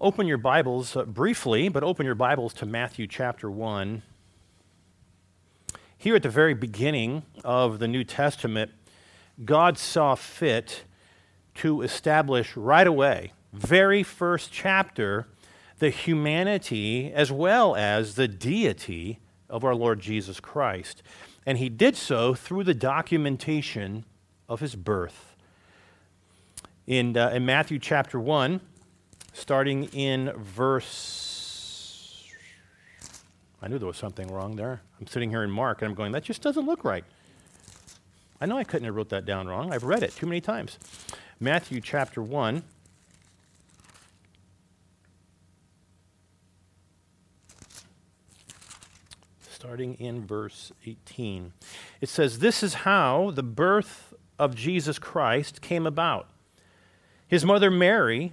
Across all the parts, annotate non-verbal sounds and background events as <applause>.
open your Bibles uh, briefly, but open your Bibles to Matthew chapter 1. Here at the very beginning of the New Testament, God saw fit to establish right away, very first chapter, the humanity as well as the deity of our Lord Jesus Christ. And he did so through the documentation of his birth. In, uh, in Matthew chapter 1, starting in verse. I knew there was something wrong there. I'm sitting here in Mark and I'm going, that just doesn't look right. I know I couldn't have wrote that down wrong. I've read it too many times. Matthew chapter 1. starting in verse 18. It says, This is how the birth of Jesus Christ came about. His mother Mary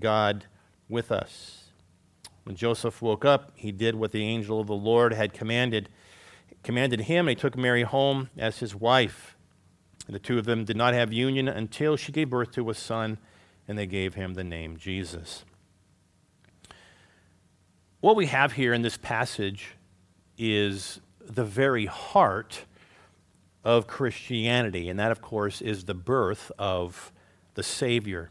God with us. When Joseph woke up, he did what the angel of the Lord had commanded, commanded him, and he took Mary home as his wife. And the two of them did not have union until she gave birth to a son, and they gave him the name Jesus. What we have here in this passage is the very heart of Christianity, and that, of course, is the birth of the Savior.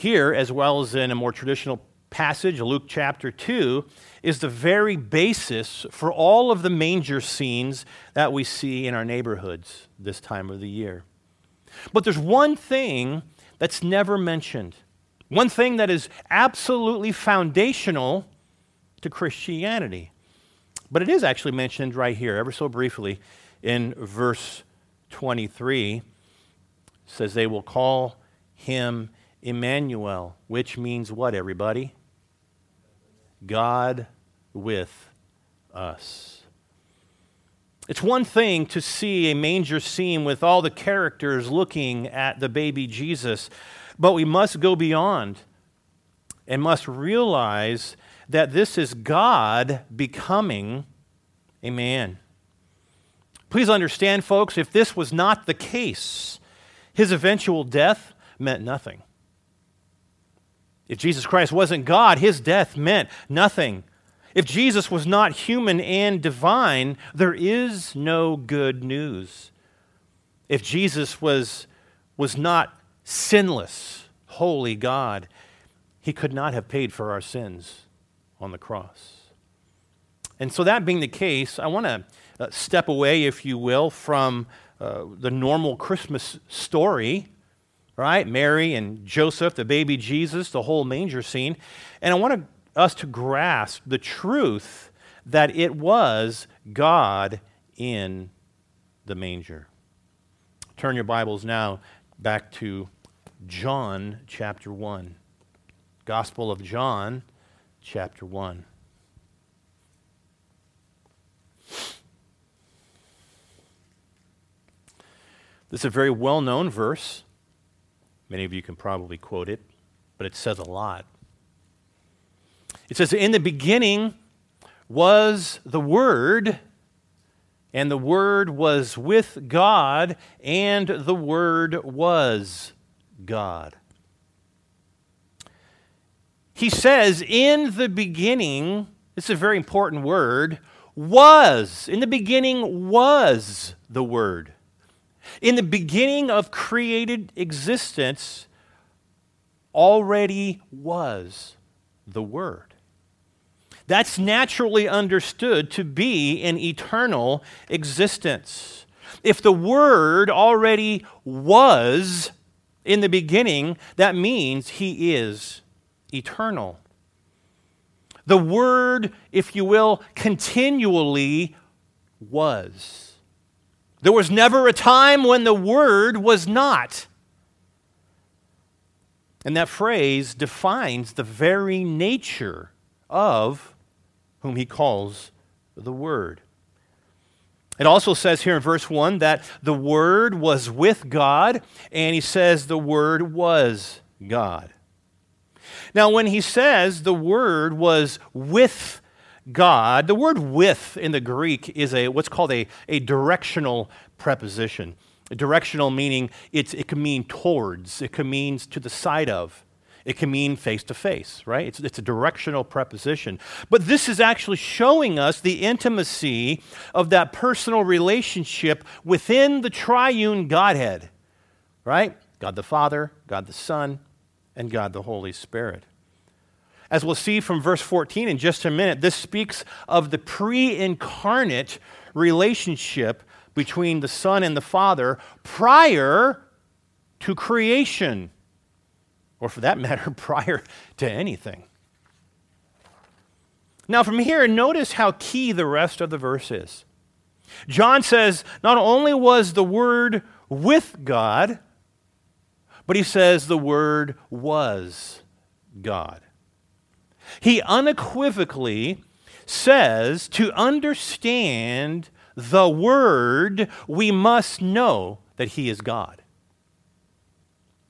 Here, as well as in a more traditional passage, Luke chapter 2, is the very basis for all of the manger scenes that we see in our neighborhoods this time of the year. But there's one thing that's never mentioned, one thing that is absolutely foundational to Christianity. But it is actually mentioned right here, ever so briefly, in verse 23. It says, They will call him Emmanuel, which means what, everybody? God with us. It's one thing to see a manger scene with all the characters looking at the baby Jesus, but we must go beyond and must realize that this is God becoming a man. Please understand, folks, if this was not the case, his eventual death meant nothing. If Jesus Christ wasn't God, his death meant nothing. If Jesus was not human and divine, there is no good news. If Jesus was, was not sinless, holy God, he could not have paid for our sins on the cross. And so, that being the case, I want to uh, step away, if you will, from uh, the normal Christmas story, right? Mary and Joseph, the baby Jesus, the whole manger scene. And I want us to grasp the truth that it was God in the manger. Turn your Bibles now back to John chapter 1. Gospel of John chapter 1. This is a very well known verse. Many of you can probably quote it, but it says a lot. It says, In the beginning was the Word, and the Word was with God, and the Word was God. He says, In the beginning, this is a very important word, was. In the beginning was the Word. In the beginning of created existence, already was the Word. That's naturally understood to be an eternal existence. If the Word already was in the beginning, that means He is eternal. The Word, if you will, continually was. There was never a time when the Word was not. And that phrase defines the very nature of whom he calls the Word. It also says here in verse 1 that the Word was with God, and he says the Word was God. Now, when he says the Word was with God, the word with in the Greek is a, what's called a, a directional preposition. A directional meaning it's, it can mean towards, it can mean to the side of, it can mean face to face, right? It's, it's a directional preposition. But this is actually showing us the intimacy of that personal relationship within the triune Godhead, right? God the Father, God the Son, and God the Holy Spirit. As we'll see from verse 14 in just a minute, this speaks of the pre incarnate relationship between the Son and the Father prior to creation, or for that <laughs> matter, prior to anything. Now, from here, notice how key the rest of the verse is. John says not only was the Word with God, but he says the Word was God. He unequivocally says to understand the Word, we must know that He is God.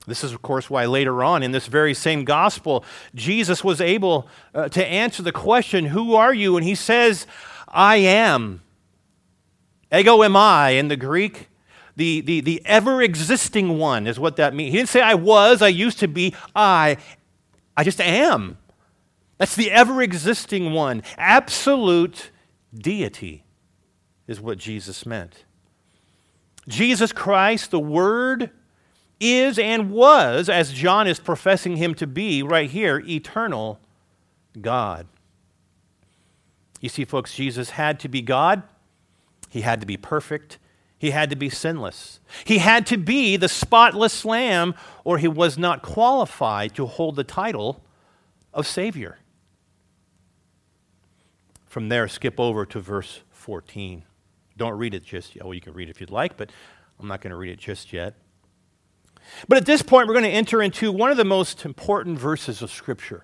This is, of course, why later on in this very same gospel, Jesus was able uh, to answer the question, Who are you? And he says, I am. Ego eimi in the Greek. The, the, the ever existing one is what that means. He didn't say, I was, I used to be, I. I just am. That's the ever existing one. Absolute deity is what Jesus meant. Jesus Christ, the Word, is and was, as John is professing him to be right here, eternal God. You see, folks, Jesus had to be God, he had to be perfect, he had to be sinless. He had to be the spotless lamb, or he was not qualified to hold the title of Savior. From there, skip over to verse 14. Don't read it just yet. Well, you can read it if you'd like, but I'm not going to read it just yet. But at this point, we're going to enter into one of the most important verses of Scripture.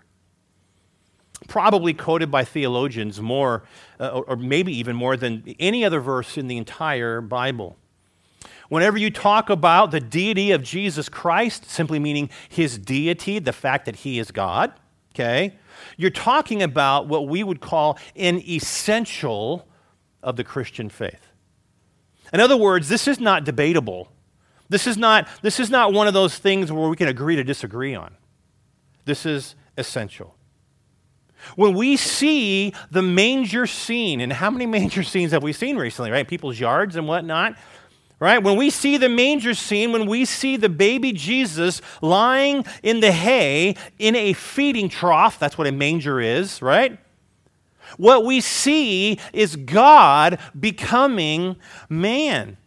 Probably quoted by theologians more, uh, or, or maybe even more than any other verse in the entire Bible. Whenever you talk about the deity of Jesus Christ, simply meaning his deity, the fact that he is God, okay, you're talking about what we would call an essential of the Christian faith. In other words, this is not debatable. This is not, this is not one of those things where we can agree to disagree on. This is essential. When we see the manger scene, and how many <laughs> manger scenes have we seen recently, right? People's yards and whatnot, right? When we see the manger scene, when we see the baby Jesus lying in the hay in a feeding trough, that's what a manger is, right? What we see is God becoming man.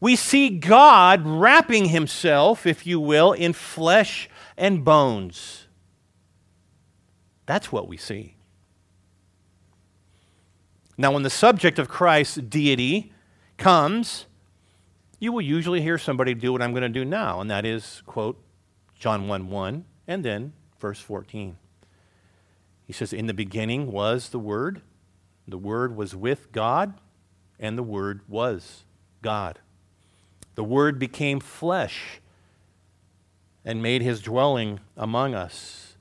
We see God wrapping himself, if you will, in flesh and bones. That's what we see. Now, when the subject of Christ's deity comes, you will usually hear somebody do what I'm going to do now, and that is quote John 1 1 and then verse 14. He says, In the beginning was the Word, the Word was with God, and the Word was God. The Word became flesh and made his dwelling among us.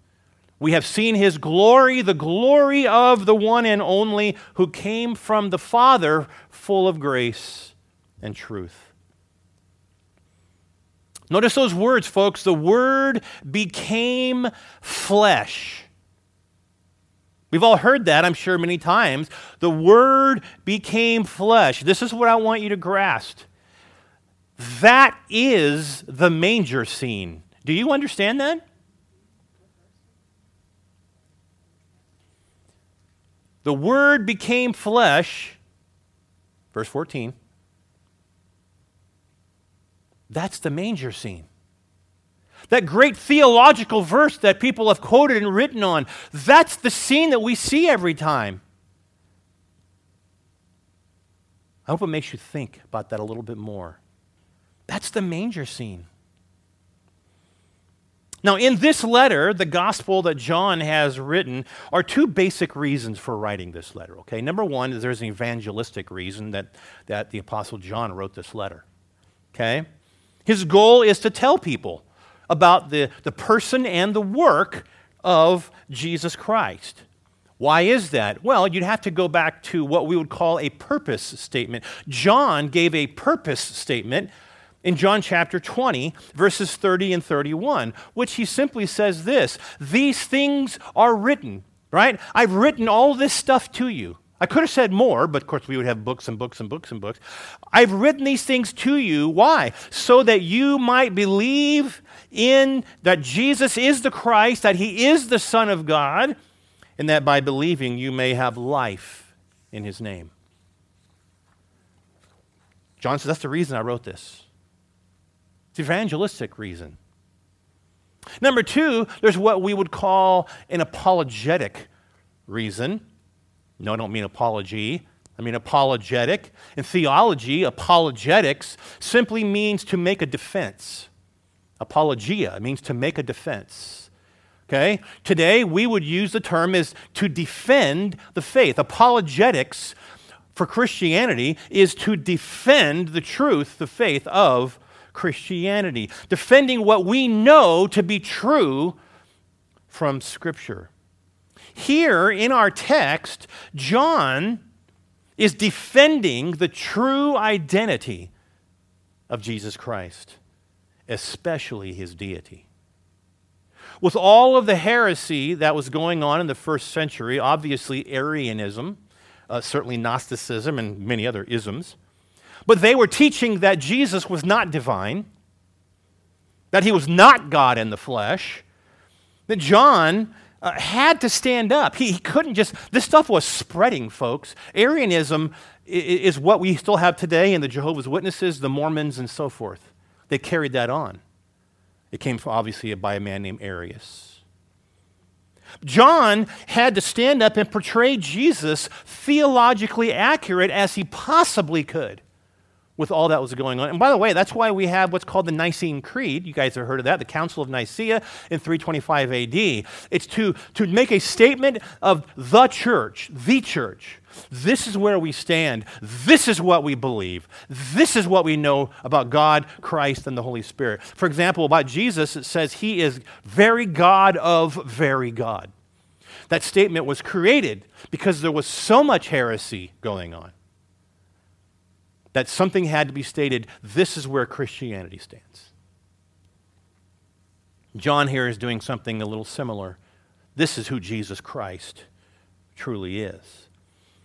We have seen his glory, the glory of the one and only who came from the Father, full of grace and truth. Notice those words, folks. The Word became flesh. We've all heard that, I'm sure, many times. The Word became flesh. This is what I want you to grasp. That is the manger scene. Do you understand that? the Word became flesh, verse 14. That's the manger scene. That great theological verse that people have quoted and written on, that's the scene that we see every time. I hope it makes you think about that a little bit more. That's the manger scene. Now, in this letter, the gospel that John has written are two basic reasons for writing this letter. Okay, number one is there's an evangelistic reason that, that the Apostle John wrote this letter. Okay, his goal is to tell people about the, the person and the work of Jesus Christ. Why is that? Well, you'd have to go back to what we would call a purpose statement. John gave a purpose statement in John chapter 20, verses 30 and 31, which he simply says this These things are written, right? I've written all this stuff to you. I could have said more, but of course we would have books and books and books and books. I've written these things to you. Why? So that you might believe in that Jesus is the Christ, that he is the Son of God, and that by believing you may have life in his name. John says, That's the reason I wrote this. It's evangelistic reason. Number two, there's what we would call an apologetic reason. No, I don't mean apology. I mean apologetic. In theology, apologetics simply means to make a defense. Apologia means to make a defense. Okay? Today, we would use the term as to defend the faith. Apologetics for Christianity is to defend the truth, the faith of Christianity, defending what we know to be true from Scripture. Here in our text, John is defending the true identity of Jesus Christ, especially his deity. With all of the heresy that was going on in the first century, obviously Arianism, uh, certainly Gnosticism, and many other isms, but they were teaching that Jesus was not divine, that he was not God in the flesh, that John uh, had to stand up. He, he, couldn't just, this stuff was spreading, folks. Arianism is, what we still have today in the Jehovah's Witnesses, the Mormons, and so forth. They carried that on. It came from, obviously by a man named Arius. John had to stand up and portray Jesus theologically accurate as he possibly could with all that was going on. And by the way, that's why we have what's called the Nicene Creed. You guys have heard of that, the Council of Nicaea in 325 AD. It's to, to make a statement of the church, the church. This is where we stand. This is what we believe. This is what we know about God, Christ, and the Holy Spirit. For example, about Jesus, it says he is very God of very God. That statement was created because there was so much heresy going on that something had to be stated. This is where Christianity stands. John here is doing something a little similar. This is who Jesus Christ truly is.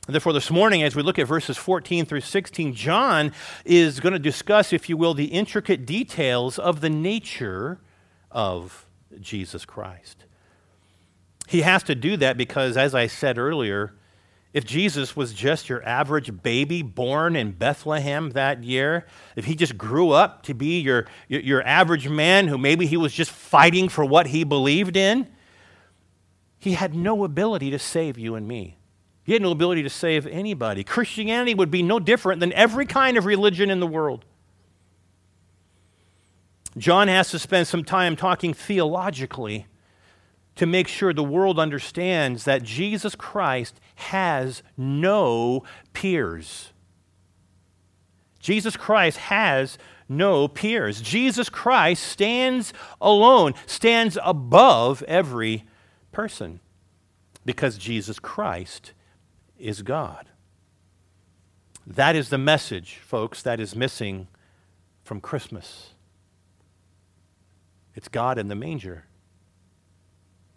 And therefore, this morning, as we look at verses 14 through 16, John is going to discuss, if you will, the intricate details of the nature of Jesus Christ. He has to do that because, as I said earlier, if Jesus was just your average baby born in Bethlehem that year, if he just grew up to be your, your average man who maybe he was just fighting for what he believed in, he had no ability to save you and me. He had no ability to save anybody. Christianity would be no different than every kind of religion in the world. John has to spend some time talking theologically to make sure the world understands that Jesus Christ has no peers. Jesus Christ has no peers. Jesus Christ stands alone, stands above every person because Jesus Christ is God. That is the message, folks, that is missing from Christmas. It's God in the manger.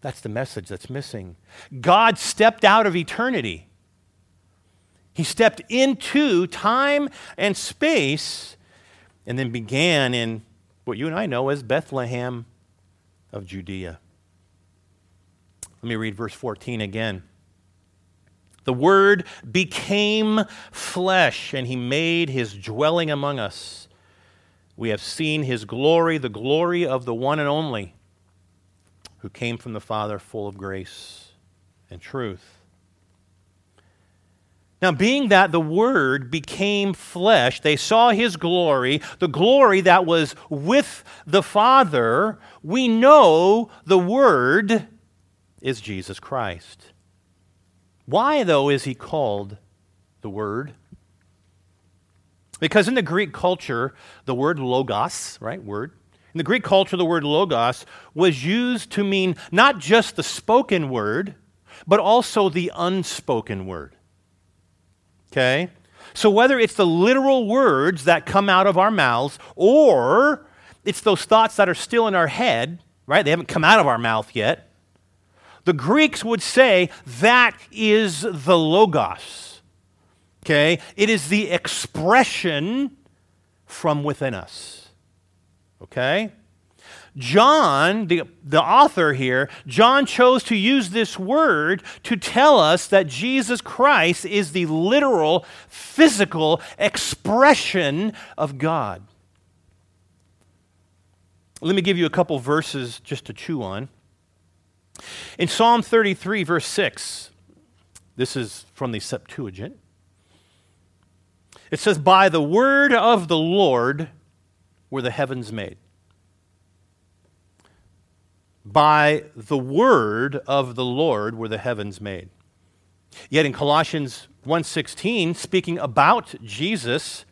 That's the message that's missing. God stepped out of eternity. He stepped into time and space and then began in what you and I know as Bethlehem of Judea. Let me read verse 14 again. The Word became flesh, and he made his dwelling among us. We have seen his glory, the glory of the one and only, who came from the Father, full of grace and truth. Now, being that the Word became flesh, they saw his glory, the glory that was with the Father, we know the Word is Jesus Christ. Why, though, is he called the Word? Because in the Greek culture, the word logos, right, word, the Greek culture, the word logos was used to mean not just the spoken word, but also the unspoken word. Okay? So whether it's the literal words that come out of our mouths or it's those thoughts that are still in our head, right? They haven't come out of our mouth yet. The Greeks would say that is the logos. Okay? It is the expression from within us. Okay? John, the, the author here, John chose to use this word to tell us that Jesus Christ is the literal, physical expression of God. Let me give you a couple verses just to chew on. In Psalm 33, verse 6, this is from the Septuagint. It says, By the word of the Lord were the heavens made by the word of the Lord were the heavens made. Yet in Colossians 1:16 speaking about Jesus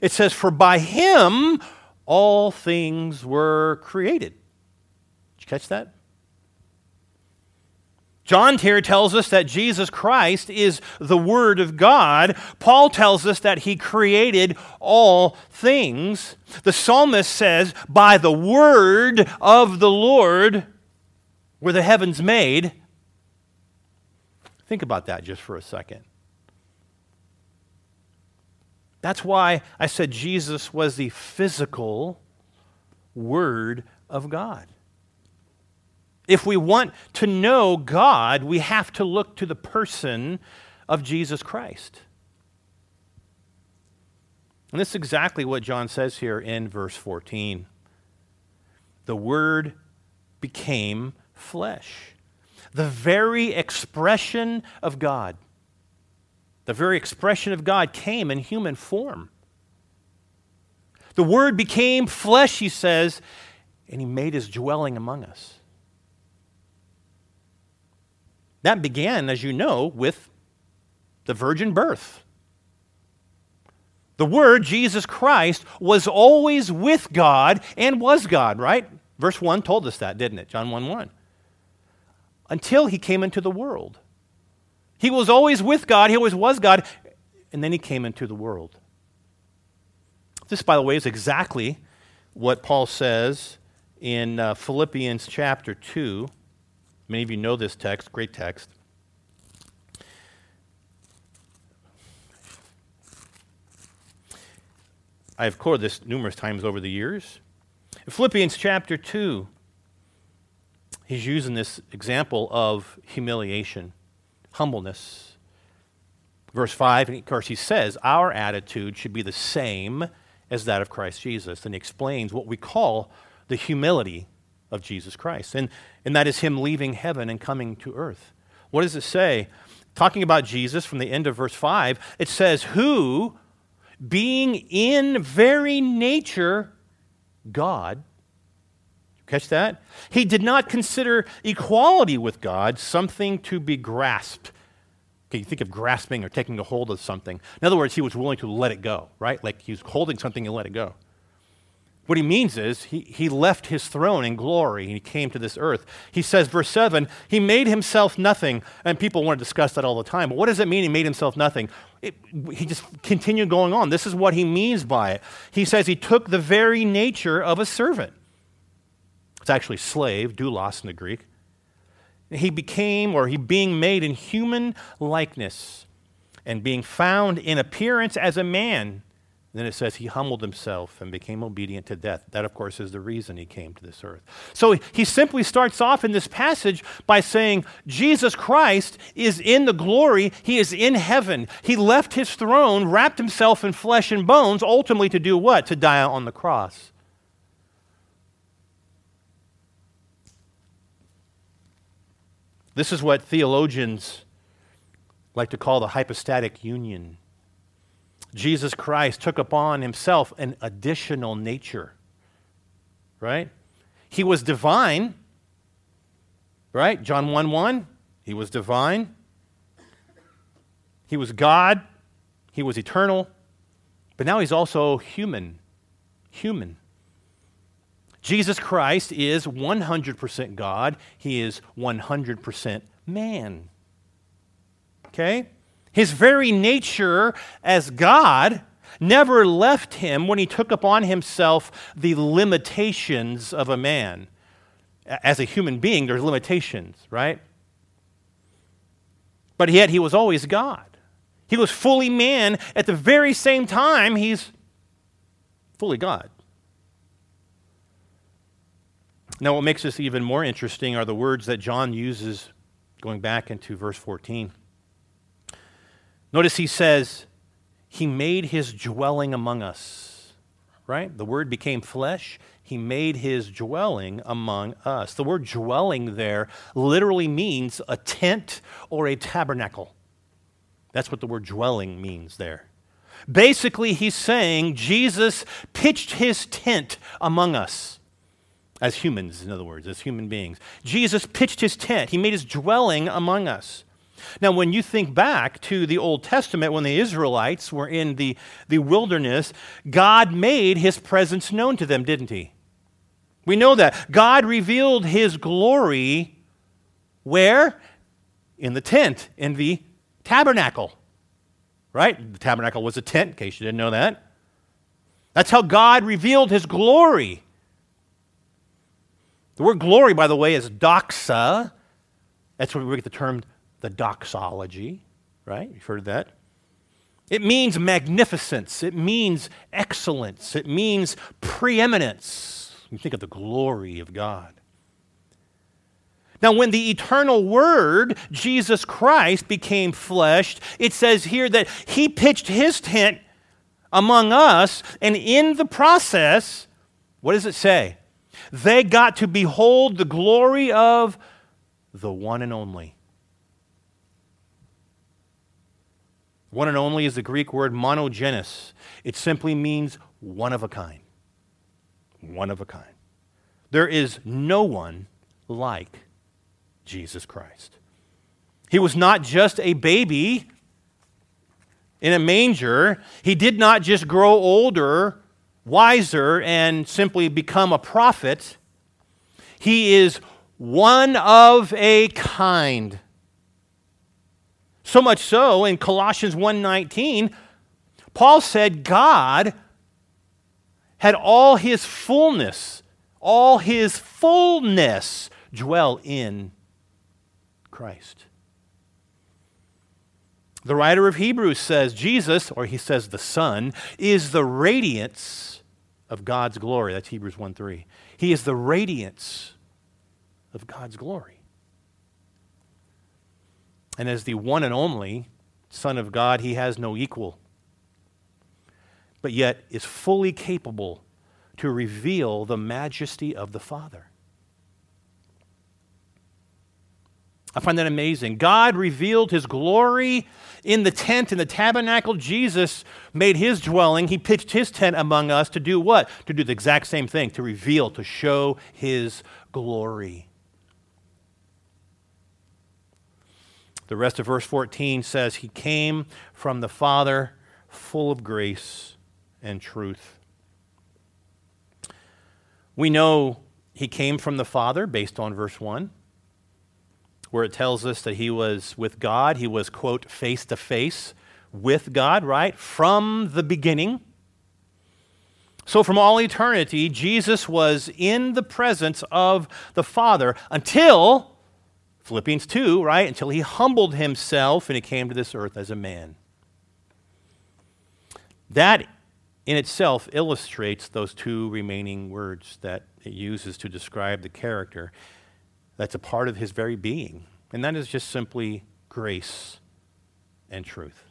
it says for by him all things were created. Did you catch that? John here tells us that Jesus Christ is the Word of God. Paul tells us that he created all things. The psalmist says, By the Word of the Lord were the heavens made. Think about that just for a second. That's why I said Jesus was the physical Word of God. If we want to know God, we have to look to the person of Jesus Christ. And this is exactly what John says here in verse 14. The Word became flesh. The very expression of God. The very expression of God came in human form. The Word became flesh, he says, and he made his dwelling among us. That began, as you know, with the virgin birth. The Word, Jesus Christ, was always with God and was God, right? Verse 1 told us that, didn't it? John 1 1 until he came into the world. He was always with God, he always was God, and then he came into the world. This, by the way, is exactly what Paul says in uh, Philippians chapter 2. Many of you know this text, great text. I have quoted this numerous times over the years. Philippians chapter 2, he's using this example of humiliation, humbleness. Verse 5, and of course, he says our attitude should be the same as that of Christ Jesus. And he explains what we call the humility of Jesus Christ. And, and that is him leaving heaven and coming to earth. What does it say? Talking about Jesus from the end of verse 5, it says, Who, being in very nature God, Catch that? He did not consider equality with God something to be grasped. Okay, you think of grasping or taking a hold of something. In other words, he was willing to let it go, right? Like he was holding something and let it go. What he means is he, he left his throne in glory and he came to this earth. He says, verse 7, he made himself nothing. And people want to discuss that all the time. But what does it mean he made himself nothing? It, he just continued going on. This is what he means by it. He says he took the very nature of a servant. It's actually slave, doulos in the Greek. He became, or he being made in human likeness and being found in appearance as a man. Then it says he humbled himself and became obedient to death. That, of course, is the reason he came to this earth. So he simply starts off in this passage by saying Jesus Christ is in the glory, he is in heaven. He left his throne, wrapped himself in flesh and bones, ultimately to do what? To die on the cross. This is what theologians like to call the hypostatic union. Jesus Christ took upon himself an additional nature, right? He was divine, right? John 1 1, he was divine. He was God, he was eternal, but now he's also human. Human. Jesus Christ is 100% God, he is 100% man. Okay? His very nature as God never left him when he took upon himself the limitations of a man. As a human being, there's limitations, right? But yet he was always God. He was fully man at the very same time he's fully God. Now, what makes this even more interesting are the words that John uses going back into verse 14. Notice he says, He made his dwelling among us. Right? The word became flesh. He made his dwelling among us. The word dwelling there literally means a tent or a tabernacle. That's what the word dwelling means there. Basically, he's saying Jesus pitched his tent among us. As humans, in other words, as human beings. Jesus pitched his tent. He made his dwelling among us. Now, when you think back to the Old Testament, when the Israelites were in the, the wilderness, God made his presence known to them, didn't he? We know that. God revealed his glory where? In the tent, in the tabernacle. Right? The tabernacle was a tent, in case you didn't know that. That's how God revealed his glory. The word glory, by the way, is doxa. That's where we get the term the doxology, right? You've heard that. It means magnificence. It means excellence. It means preeminence. You think of the glory of God. Now, when the eternal Word, Jesus Christ, became fleshed, it says here that He pitched His tent among us, and in the process, what does it say? They got to behold the glory of the one and only One and only is the Greek word monogenes. It simply means one of a kind. One of a kind. There is no one like Jesus Christ. He was not just a baby in a manger, he did not just grow older, wiser, and simply become a prophet. He is one of a kind. So much so in Colossians 1:19, Paul said God had all his fullness, all his fullness dwell in Christ. The writer of Hebrews says Jesus, or he says the Son, is the radiance of God's glory. That's Hebrews 1 3. He is the radiance of God's glory and as the one and only Son of God, he has no equal, but yet is fully capable to reveal the majesty of the Father. I find that amazing. God revealed his glory in the tent, in the tabernacle. Jesus made his dwelling. He pitched his tent among us to do what? To do the exact same thing, to reveal, to show his glory. The rest of verse 14 says, He came from the Father full of grace and truth. We know he came from the Father based on verse 1, where it tells us that he was with God. He was, quote, face to face with God, right? From the beginning. So, from all eternity, Jesus was in the presence of the Father until Philippians 2, right? Until he humbled himself and he came to this earth as a man. That in itself illustrates those two remaining words that it uses to describe the character that's a part of his very being. And that is just simply grace and truth.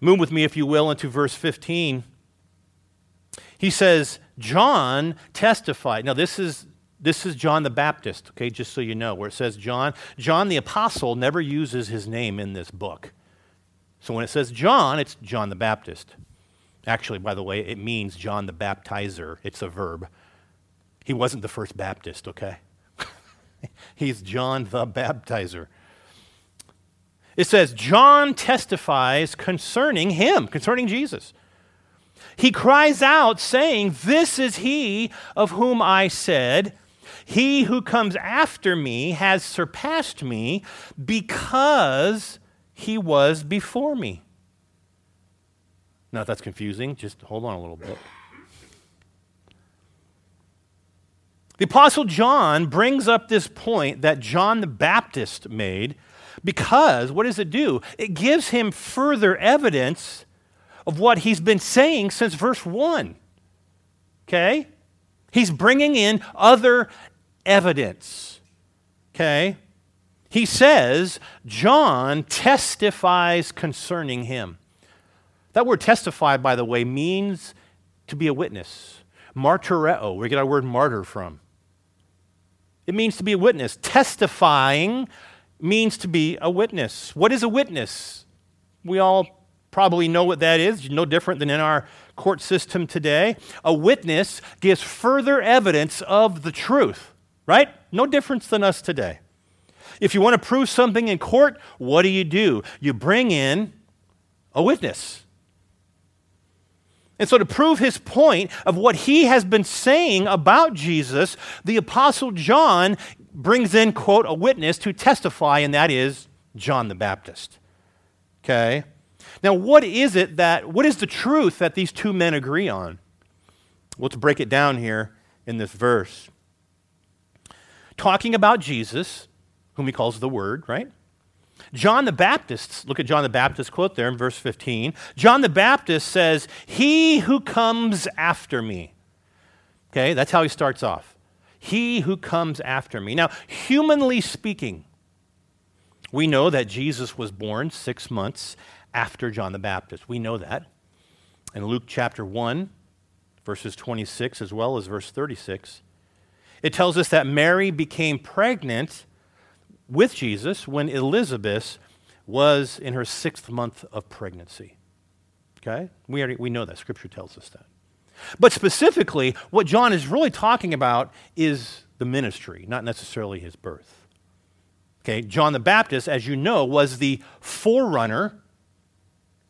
Move with me, if you will, into verse 15. He says, John testified. Now, this is, this is John the Baptist, okay, just so you know, where it says John. John the Apostle never uses his name in this book. So when it says John, it's John the Baptist. Actually, by the way, it means John the Baptizer. It's a verb. He wasn't the first Baptist, okay? <laughs> He's John the Baptizer. It says, John testifies concerning him, concerning Jesus. He cries out, saying, This is he of whom I said, He who comes after me has surpassed me because he was before me. Now, if that's confusing, just hold on a little bit. The Apostle John brings up this point that John the Baptist made because what does it do? It gives him further evidence of what he's been saying since verse 1. Okay? He's bringing in other evidence. Okay? He says, John testifies concerning him. That word testify, by the way, means to be a witness. Martyreo, where we get our word martyr from. It means to be a witness. Testifying means to be a witness. What is a witness? We all probably know what that is, no different than in our court system today. A witness gives further evidence of the truth, right? No difference than us today. If you want to prove something in court, what do you do? You bring in a witness. And so, to prove his point of what he has been saying about Jesus, the Apostle John brings in, quote, a witness to testify, and that is John the Baptist. Okay? Now, what is it that, what is the truth that these two men agree on? Let's break it down here in this verse. Talking about Jesus, whom he calls the Word, right? John the Baptist, look at John the Baptist quote there in verse 15. John the Baptist says, He who comes after me. Okay, that's how he starts off. He who comes after me. Now, humanly speaking, we know that Jesus was born six months after John the Baptist. We know that. In Luke chapter 1, verses 26 as well as verse 36, it tells us that Mary became pregnant with Jesus when Elizabeth was in her sixth month of pregnancy. Okay? We, already, we know that. Scripture tells us that. But specifically, what John is really talking about is the ministry, not necessarily his birth. Okay, John the Baptist, as you know, was the forerunner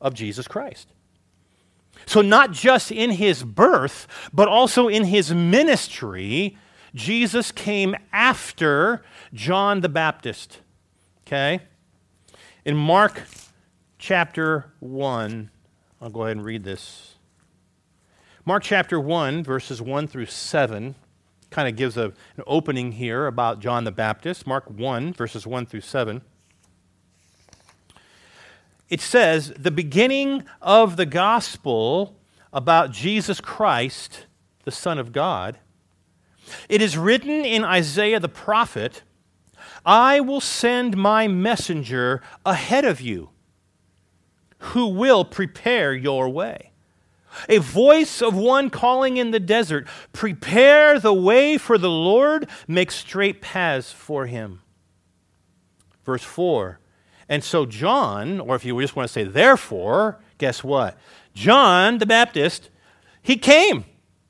of Jesus Christ. So, not just in his birth, but also in his ministry, Jesus came after John the Baptist. Okay? In Mark chapter 1, I'll go ahead and read this. Mark chapter 1, verses 1 through 7, kind of gives a, an opening here about John the Baptist. Mark 1, verses 1 through 7. It says, The beginning of the gospel about Jesus Christ, the Son of God. It is written in Isaiah the prophet, I will send my messenger ahead of you, who will prepare your way a voice of one calling in the desert, Prepare the way for the Lord, make straight paths for him. Verse 4. And so, John, or if you just want to say therefore, guess what? John the Baptist, he came.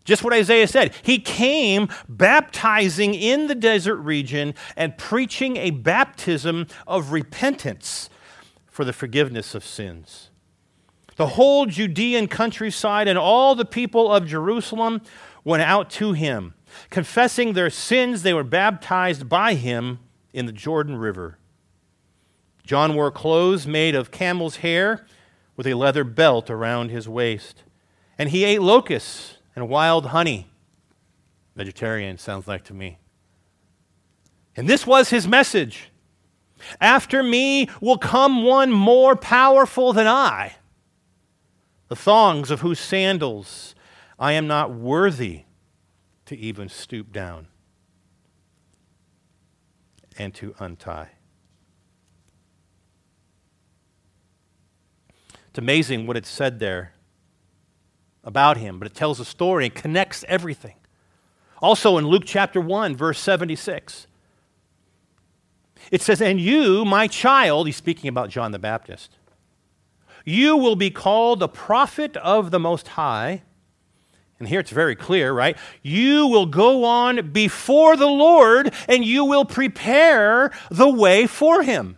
Just what Isaiah said. He came baptizing in the desert region and preaching a baptism of repentance for the forgiveness of sins. The whole Judean countryside and all the people of Jerusalem went out to him. Confessing their sins, they were baptized by him in the Jordan River. John wore clothes made of camel's hair with a leather belt around his waist. And he ate locusts and wild honey. Vegetarian sounds like to me. And this was his message After me will come one more powerful than I the thongs of whose sandals I am not worthy to even stoop down and to untie. It's amazing what it said there about him, but it tells a story and connects everything. Also in Luke chapter 1, verse 76, it says, And you, my child, he's speaking about John the Baptist, you will be called the prophet of the Most High. And here it's very clear, right? You will go on before the Lord and you will prepare the way for him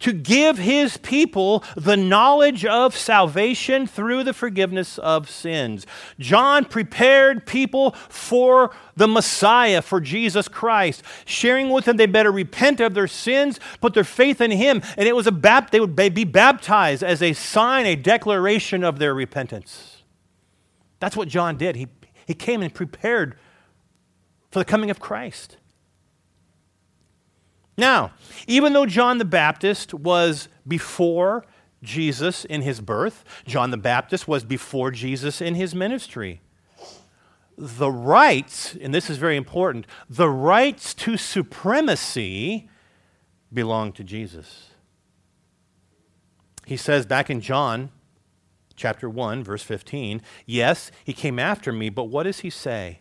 to give his people the knowledge of salvation through the forgiveness of sins. John prepared people for the Messiah, for Jesus Christ, sharing with them they better repent of their sins, put their faith in him, and it was a bap- they would be baptized as a sign, a declaration of their repentance. That's what John did. He, he came and prepared for the coming of Christ. Now, even though John the Baptist was before Jesus in his birth, John the Baptist was before Jesus in his ministry. The rights, and this is very important, the rights to supremacy belong to Jesus. He says back in John chapter 1, verse 15, yes, he came after me, but what does he say?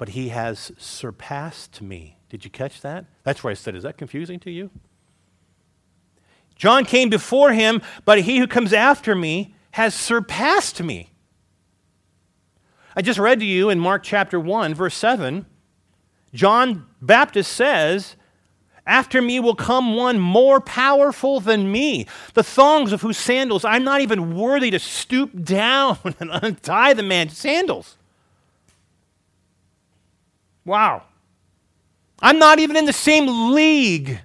But he has surpassed me did you catch that? That's where I said, is that confusing to you? John came before him, but he who comes after me has surpassed me. I just read to you in Mark chapter 1, verse 7, John Baptist says, After me will come one more powerful than me, the thongs of whose sandals I'm not even worthy to stoop down <laughs> and untie the man's sandals. Wow. I'm not even in the same league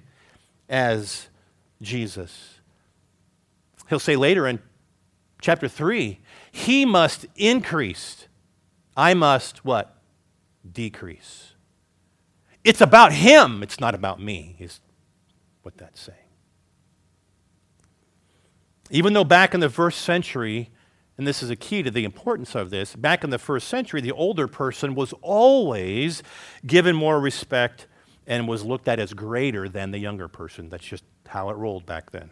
as Jesus. He'll say later in chapter 3 He must increase, I must what? Decrease. It's about Him, it's not about me, is what that's saying. Even though back in the first century, and this is a key to the importance of this. Back in the first century, the older person was always given more respect and was looked at as greater than the younger person. That's just how it rolled back then.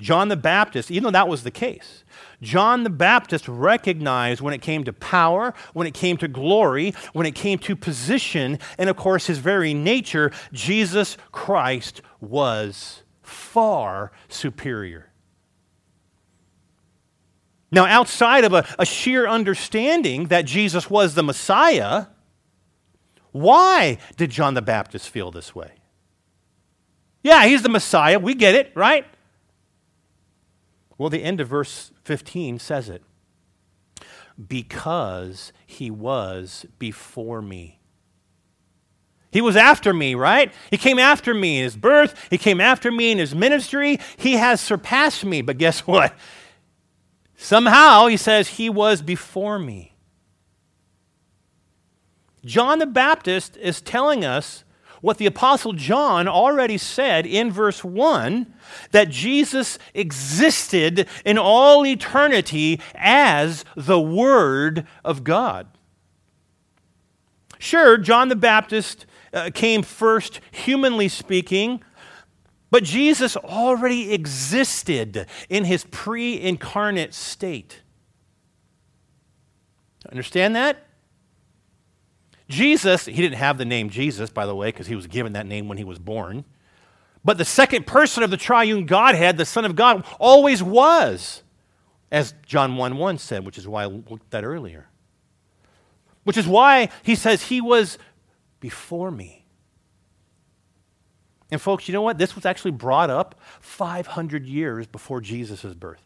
John the Baptist, even though that was the case, John the Baptist recognized when it came to power, when it came to glory, when it came to position, and of course his very nature, Jesus Christ was far superior. Now, outside of a, a sheer understanding that Jesus was the Messiah, why did John the Baptist feel this way? Yeah, he's the Messiah. We get it, right? Well, the end of verse 15 says it. Because he was before me. He was after me, right? He came after me in his birth. He came after me in his ministry. He has surpassed me. But guess <laughs> what? Somehow, he says, he was before me. John the Baptist is telling us what the Apostle John already said in verse 1 that Jesus existed in all eternity as the Word of God. Sure, John the Baptist uh, came first, humanly speaking, but Jesus already existed in his pre incarnate state. Understand that? Jesus, he didn't have the name Jesus, by the way, because he was given that name when he was born. But the second person of the triune Godhead, the Son of God, always was, as John 1 1 said, which is why I looked at that earlier. Which is why he says he was before me. And, folks, you know what? This was actually brought up 500 years before Jesus' birth.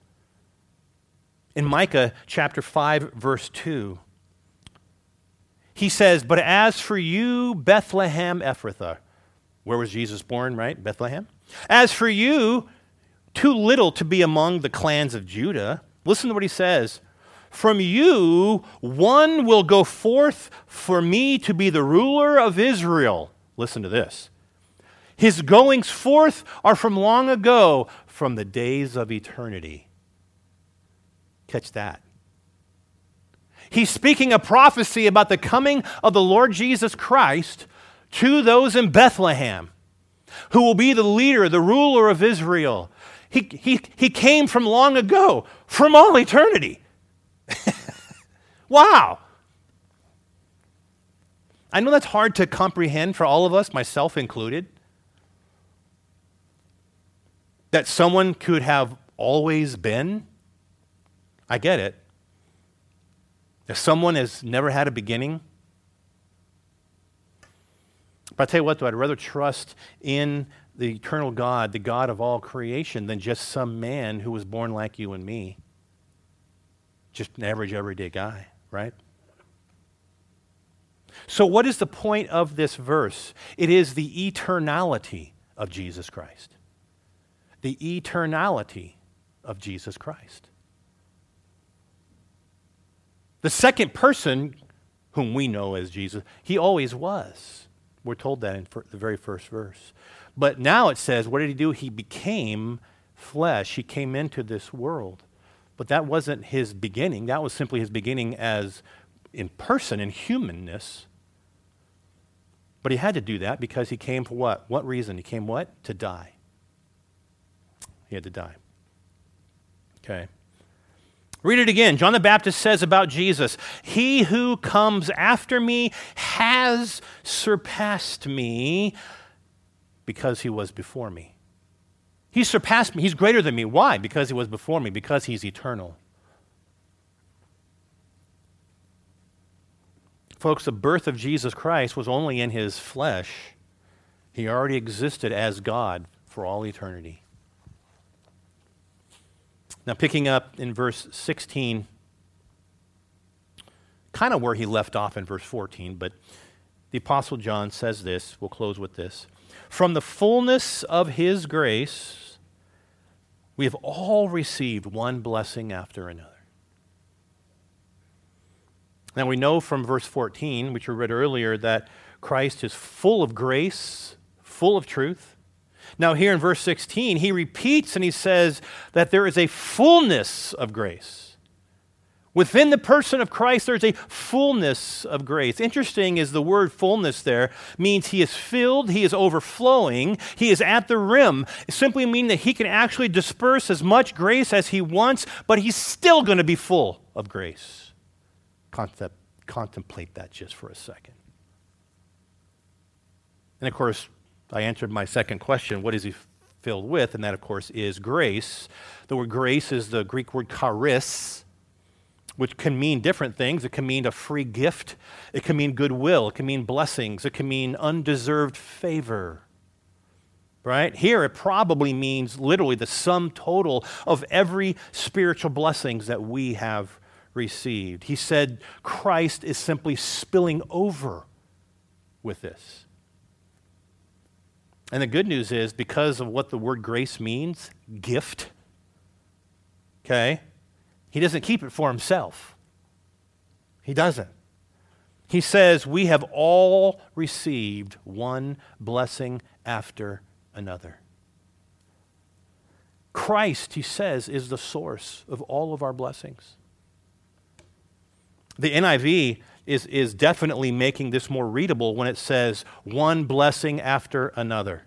In Micah chapter 5, verse 2, he says, But as for you, Bethlehem Ephrathah, where was Jesus born, right? Bethlehem. As for you, too little to be among the clans of Judah. Listen to what he says. From you, one will go forth for me to be the ruler of Israel. Listen to this. His goings forth are from long ago, from the days of eternity. Catch that. He's speaking a prophecy about the coming of the Lord Jesus Christ to those in Bethlehem, who will be the leader, the ruler of Israel. He, he, he came from long ago, from all eternity. <laughs> wow. I know that's hard to comprehend for all of us, myself included. That someone could have always been. I get it. If someone has never had a beginning, but I tell you what, though, I'd rather trust in the eternal God, the God of all creation, than just some man who was born like you and me. Just an average, everyday guy, right? So, what is the point of this verse? It is the eternality of Jesus Christ. The eternality of Jesus Christ. The second person, whom we know as Jesus, he always was. We're told that in the very first verse. But now it says, what did he do? He became flesh. He came into this world. But that wasn't his beginning. That was simply his beginning as in person, in humanness. But he had to do that because he came for what? What reason? He came what? To die. He had to die. Okay. Read it again. John the Baptist says about Jesus He who comes after me has surpassed me because he was before me. He surpassed me. He's greater than me. Why? Because he was before me, because he's eternal. Folks, the birth of Jesus Christ was only in his flesh. He already existed as God for all eternity. Now, picking up in verse 16, kind of where he left off in verse 14, but the Apostle John says this. We'll close with this. From the fullness of his grace, we have all received one blessing after another. Now, we know from verse 14, which we read earlier, that Christ is full of grace, full of truth. Now, here in verse 16, he repeats and he says that there is a fullness of grace. Within the person of Christ, there's a fullness of grace. Interesting is the word fullness there means he is filled, he is overflowing, he is at the rim. It simply means that he can actually disperse as much grace as he wants, but he's still going to be full of grace. contemplate that just for a second. And of course, I answered my second question what is he filled with? And that, of course, is grace. The word grace is the Greek word charis, which can mean different things. It can mean a free gift, it can mean goodwill, it can mean blessings, it can mean undeserved favor. Right? Here, it probably means literally the sum total of every spiritual blessings that we have received. He said Christ is simply spilling over with this. And the good news is because of what the word grace means, gift, okay, he doesn't keep it for himself. He doesn't. He says, We have all received one blessing after another. Christ, he says, is the source of all of our blessings. The NIV is, is definitely making this more readable when it says one blessing after another.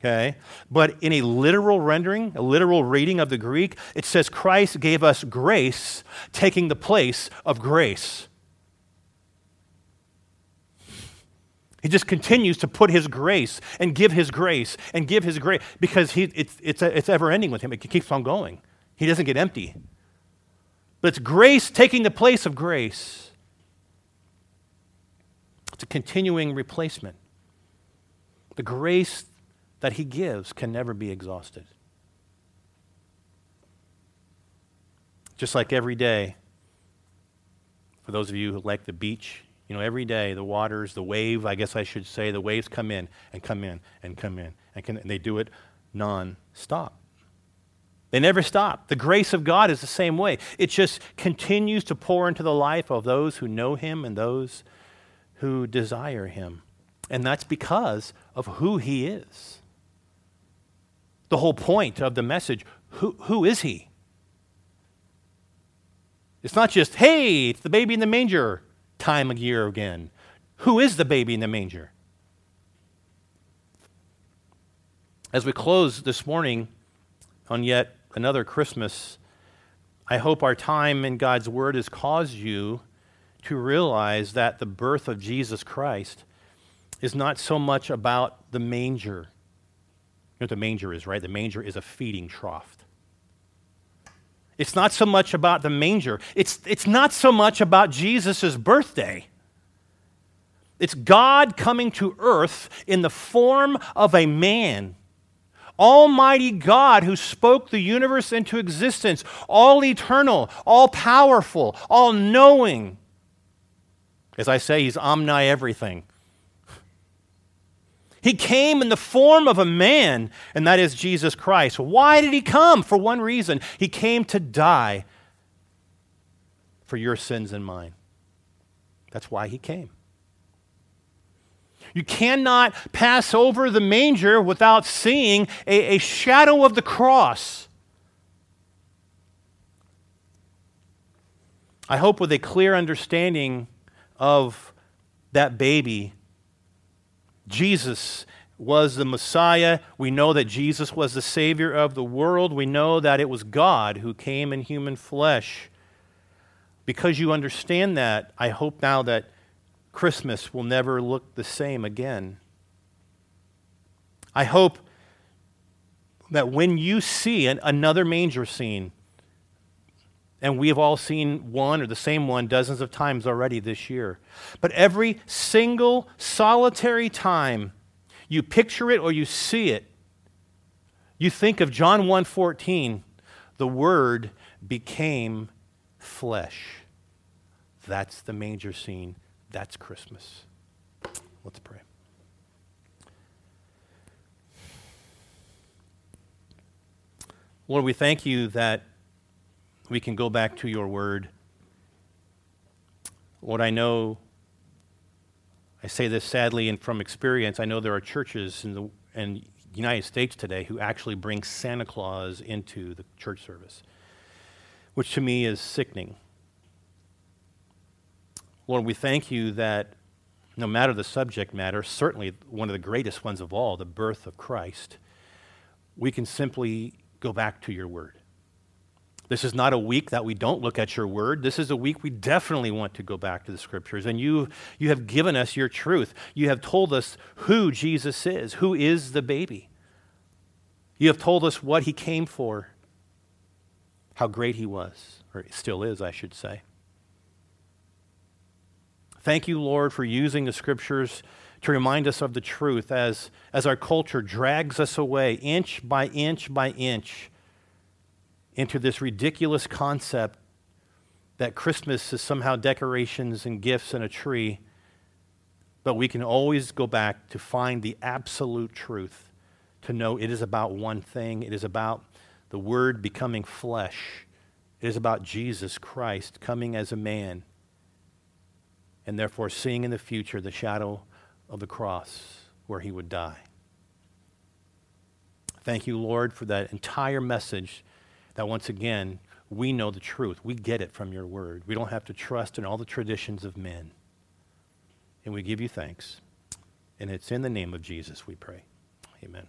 Okay? But in a literal rendering, a literal reading of the Greek, it says Christ gave us grace taking the place of grace. He just continues to put his grace and give his grace and give his grace because he, it's, it's, it's ever ending with him. It keeps on going. He doesn't get empty. But it's grace taking the place of grace. It's a continuing replacement. The grace that He gives can never be exhausted. Just like every day, for those of you who like the beach, you know, every day the waters, the wave, I guess I should say, the waves come in and come in and come in and, and they do it non stop. They never stop. The grace of God is the same way. It just continues to pour into the life of those who know Him and those who desire Him. And that's because of who He is. The whole point of the message who, who is He? It's not just, hey, it's the baby in the manger time of year again. Who is the baby in the manger? As we close this morning on yet another Christmas, I hope our time in God's Word has caused you to realize that the birth of Jesus Christ is not so much about the manger. You know what the manger is, right? The manger is a feeding trough. It's not so much about the manger. It's, it's not so much about Jesus' birthday. It's God coming to earth in the form of a man. Almighty God who spoke the universe into existence, all eternal, all powerful, all knowing. As I say, he's omni everything. He came in the form of a man, and that is Jesus Christ. Why did he come? For one reason he came to die for your sins and mine. That's why he came. You cannot pass over the manger without seeing a, a shadow of the cross. I hope with a clear understanding of that baby, Jesus was the Messiah. We know that Jesus was the Savior of the world. We know that it was God who came in human flesh. Because you understand that, I hope now that Christmas will never look the same again. I hope that when you see an, another manger scene, and we have all seen one or the same one dozens of times already this year, but every single solitary time you picture it or you see it, you think of John 1:14, the word became flesh. That's the manger scene that's Christmas. Let's pray. Lord, we thank you that we can go back to your word. Lord, I know, I say this sadly and from experience, I know there are churches in the in United States today who actually bring Santa Claus into the church service, which to me is sickening. Lord, we thank you that no matter the subject matter, certainly one of the greatest ones of all, the birth of Christ, we can simply go back to your word. This is not a week that we don't look at your word. This is a week we definitely want to go back to the scriptures. And you, you have given us your truth. You have told us who Jesus is, who is the baby. You have told us what he came for, how great he was, or still is, I should say. Thank you, Lord, for using the scriptures to remind us of the truth as, as our culture drags us away inch by inch by inch into this ridiculous concept that Christmas is somehow decorations and gifts and a tree. But we can always go back to find the absolute truth, to know it is about one thing. It is about the Word becoming flesh. It is about Jesus Christ coming as a man and therefore seeing in the future the shadow of the cross where he would die. Thank you, Lord, for that entire message that once again we know the truth. We get it from your word. We don't have to trust in all the traditions of men. And we give you thanks. And it's in the name of Jesus we pray. Amen.